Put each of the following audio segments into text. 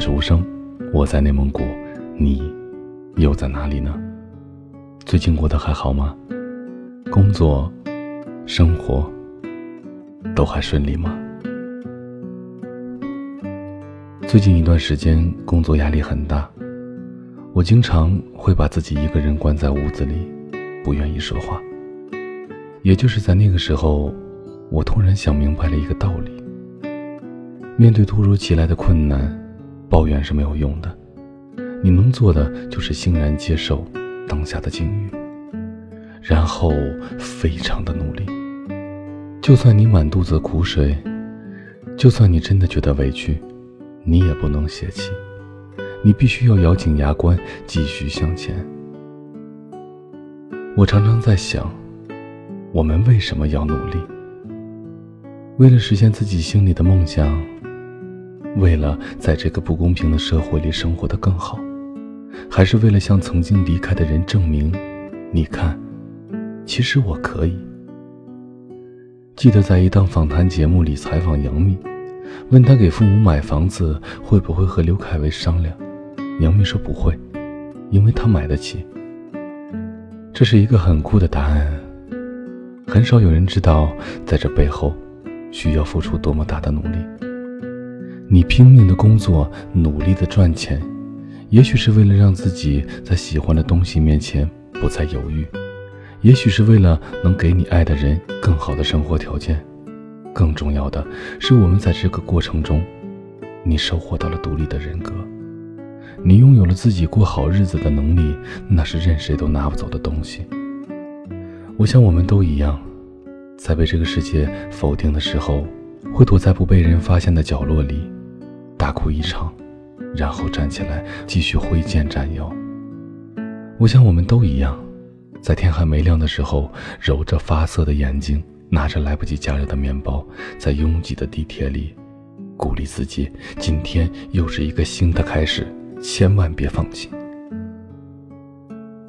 是无声，我在内蒙古，你又在哪里呢？最近过得还好吗？工作、生活都还顺利吗？最近一段时间工作压力很大，我经常会把自己一个人关在屋子里，不愿意说话。也就是在那个时候，我突然想明白了一个道理：面对突如其来的困难。抱怨是没有用的，你能做的就是欣然接受当下的境遇，然后非常的努力。就算你满肚子苦水，就算你真的觉得委屈，你也不能泄气，你必须要咬紧牙关继续向前。我常常在想，我们为什么要努力？为了实现自己心里的梦想。为了在这个不公平的社会里生活的更好，还是为了向曾经离开的人证明，你看，其实我可以。记得在一档访谈节目里采访杨幂，问她给父母买房子会不会和刘恺威商量，杨幂说不会，因为她买得起。这是一个很酷的答案，很少有人知道，在这背后，需要付出多么大的努力。你拼命的工作，努力的赚钱，也许是为了让自己在喜欢的东西面前不再犹豫，也许是为了能给你爱的人更好的生活条件。更重要的是，我们在这个过程中，你收获到了独立的人格，你拥有了自己过好日子的能力，那是任谁都拿不走的东西。我想，我们都一样，在被这个世界否定的时候，会躲在不被人发现的角落里。大哭一场，然后站起来继续挥剑斩妖。我想我们都一样，在天还没亮的时候，揉着发涩的眼睛，拿着来不及加热的面包，在拥挤的地铁里，鼓励自己：今天又是一个新的开始，千万别放弃。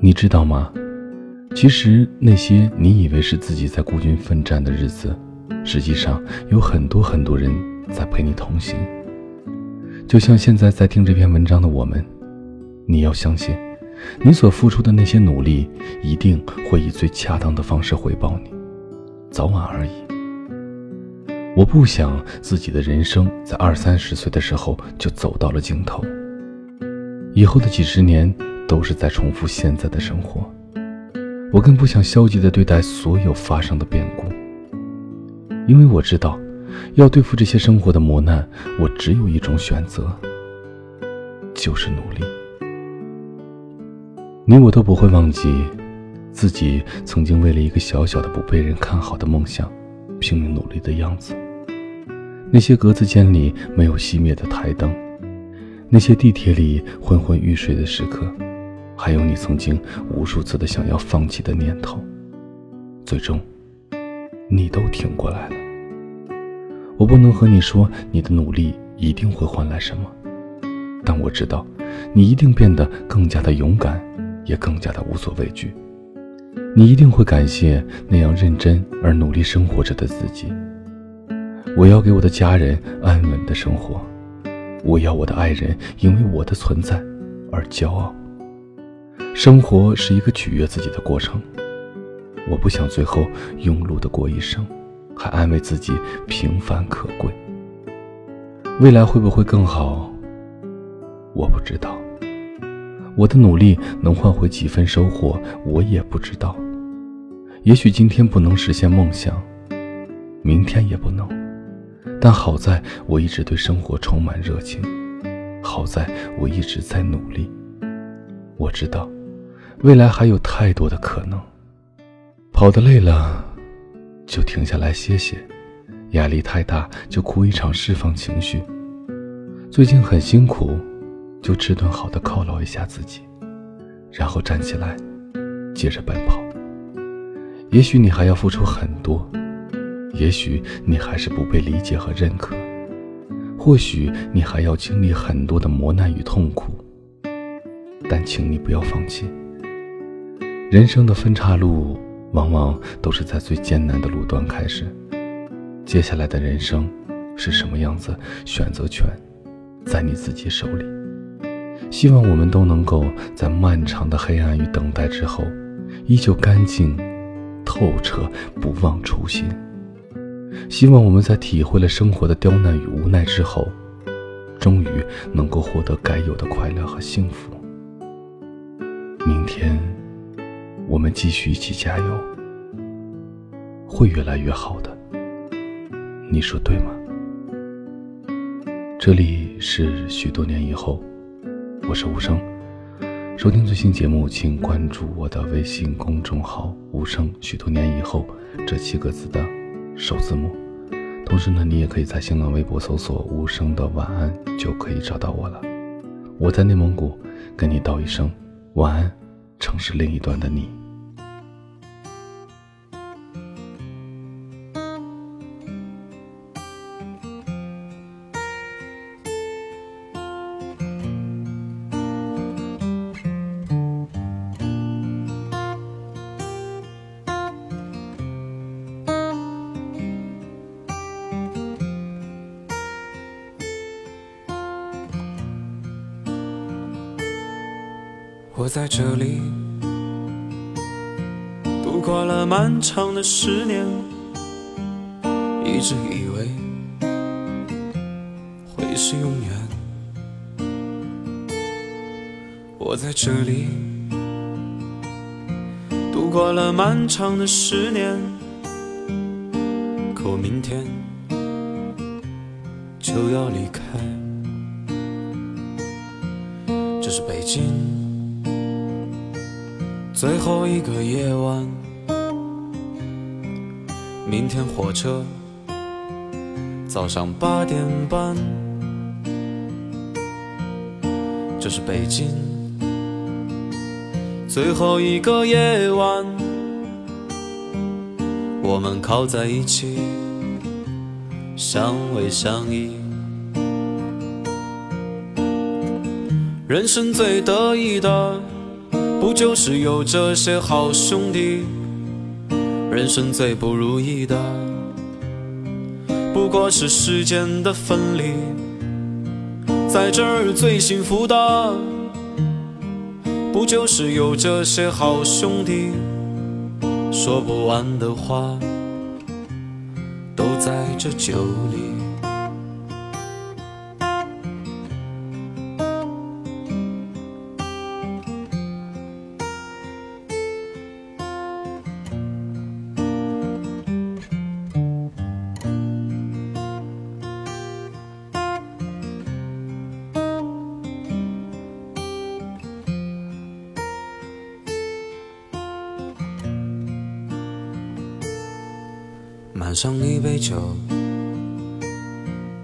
你知道吗？其实那些你以为是自己在孤军奋战的日子，实际上有很多很多人在陪你同行。就像现在在听这篇文章的我们，你要相信，你所付出的那些努力，一定会以最恰当的方式回报你，早晚而已。我不想自己的人生在二三十岁的时候就走到了尽头，以后的几十年都是在重复现在的生活。我更不想消极的对待所有发生的变故，因为我知道。要对付这些生活的磨难，我只有一种选择，就是努力。你我都不会忘记，自己曾经为了一个小小的不被人看好的梦想，拼命努力的样子。那些格子间里没有熄灭的台灯，那些地铁里昏昏欲睡的时刻，还有你曾经无数次的想要放弃的念头，最终，你都挺过来了。我不能和你说你的努力一定会换来什么，但我知道，你一定变得更加的勇敢，也更加的无所畏惧。你一定会感谢那样认真而努力生活着的自己。我要给我的家人安稳的生活，我要我的爱人因为我的存在而骄傲。生活是一个取悦自己的过程，我不想最后庸碌的过一生。还安慰自己平凡可贵。未来会不会更好？我不知道。我的努力能换回几分收获，我也不知道。也许今天不能实现梦想，明天也不能。但好在我一直对生活充满热情，好在我一直在努力。我知道，未来还有太多的可能。跑得累了。就停下来歇歇，压力太大就哭一场释放情绪。最近很辛苦，就吃顿好的犒劳一下自己，然后站起来，接着奔跑。也许你还要付出很多，也许你还是不被理解和认可，或许你还要经历很多的磨难与痛苦，但请你不要放弃。人生的分岔路。往往都是在最艰难的路段开始，接下来的人生是什么样子，选择权在你自己手里。希望我们都能够在漫长的黑暗与等待之后，依旧干净、透彻，不忘初心。希望我们在体会了生活的刁难与无奈之后，终于能够获得该有的快乐和幸福。明天，我们继续一起加油，会越来越好的。你说对吗？这里是许多年以后。我是无声，收听最新节目，请关注我的微信公众号“无声”。许多年以后，这七个字的首字母。同时呢，你也可以在新浪微博搜索“无声的晚安”，就可以找到我了。我在内蒙古，跟你道一声晚安，城市另一端的你。我在这里度过了漫长的十年，一直以为会是永远。我在这里度过了漫长的十年，可我明天就要离开。这是北京。最后一个夜晚，明天火车早上八点半。这是北京最后一个夜晚，我们靠在一起，相偎相依。人生最得意的。不就是有这些好兄弟？人生最不如意的，不过是时间的分离。在这儿最幸福的，不就是有这些好兄弟？说不完的话，都在这酒里。上一杯酒，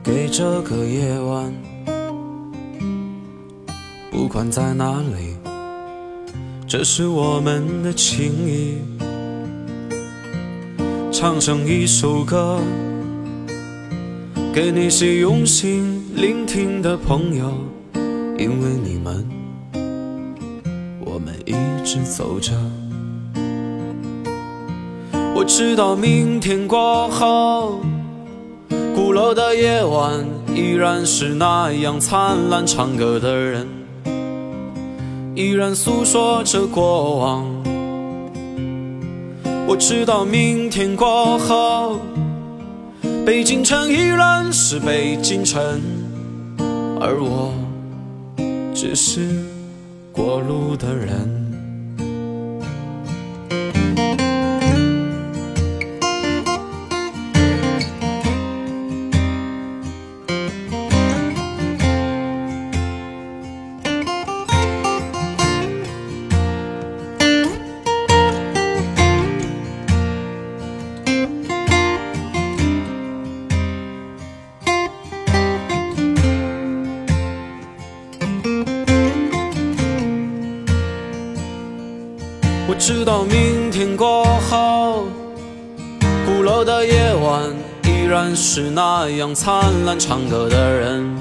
给这个夜晚。不管在哪里，这是我们的情谊。唱上一首歌，给那些用心聆听的朋友，因为你们，我们一直走着。我知道明天过后，鼓楼的夜晚依然是那样灿烂，唱歌的人依然诉说着过往。我知道明天过后，北京城依然是北京城，而我只是过路的人。我知道明天过后，鼓楼的夜晚依然是那样灿烂，唱歌的人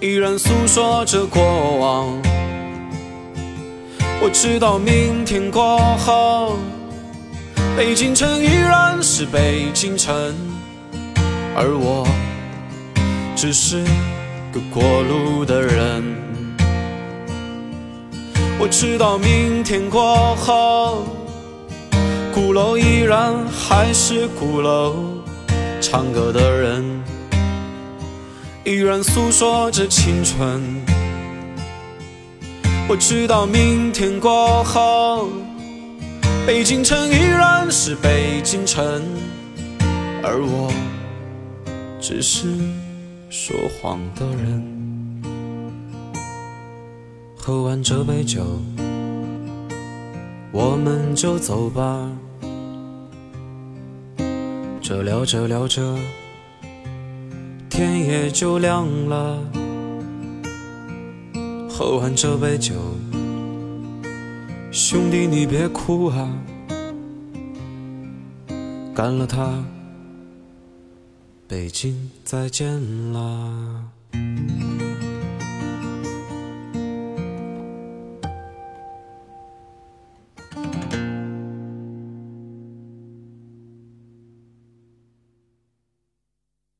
依然诉说着过往。我知道明天过后，北京城依然是北京城，而我只是个过路的人。我知道明天过后，鼓楼依然还是鼓楼，唱歌的人依然诉说着青春。我知道明天过后，北京城依然是北京城，而我只是说谎的人。喝完这杯酒，我们就走吧。这聊着聊着，天也就亮了。喝完这杯酒，兄弟你别哭啊，干了它，北京再见啦。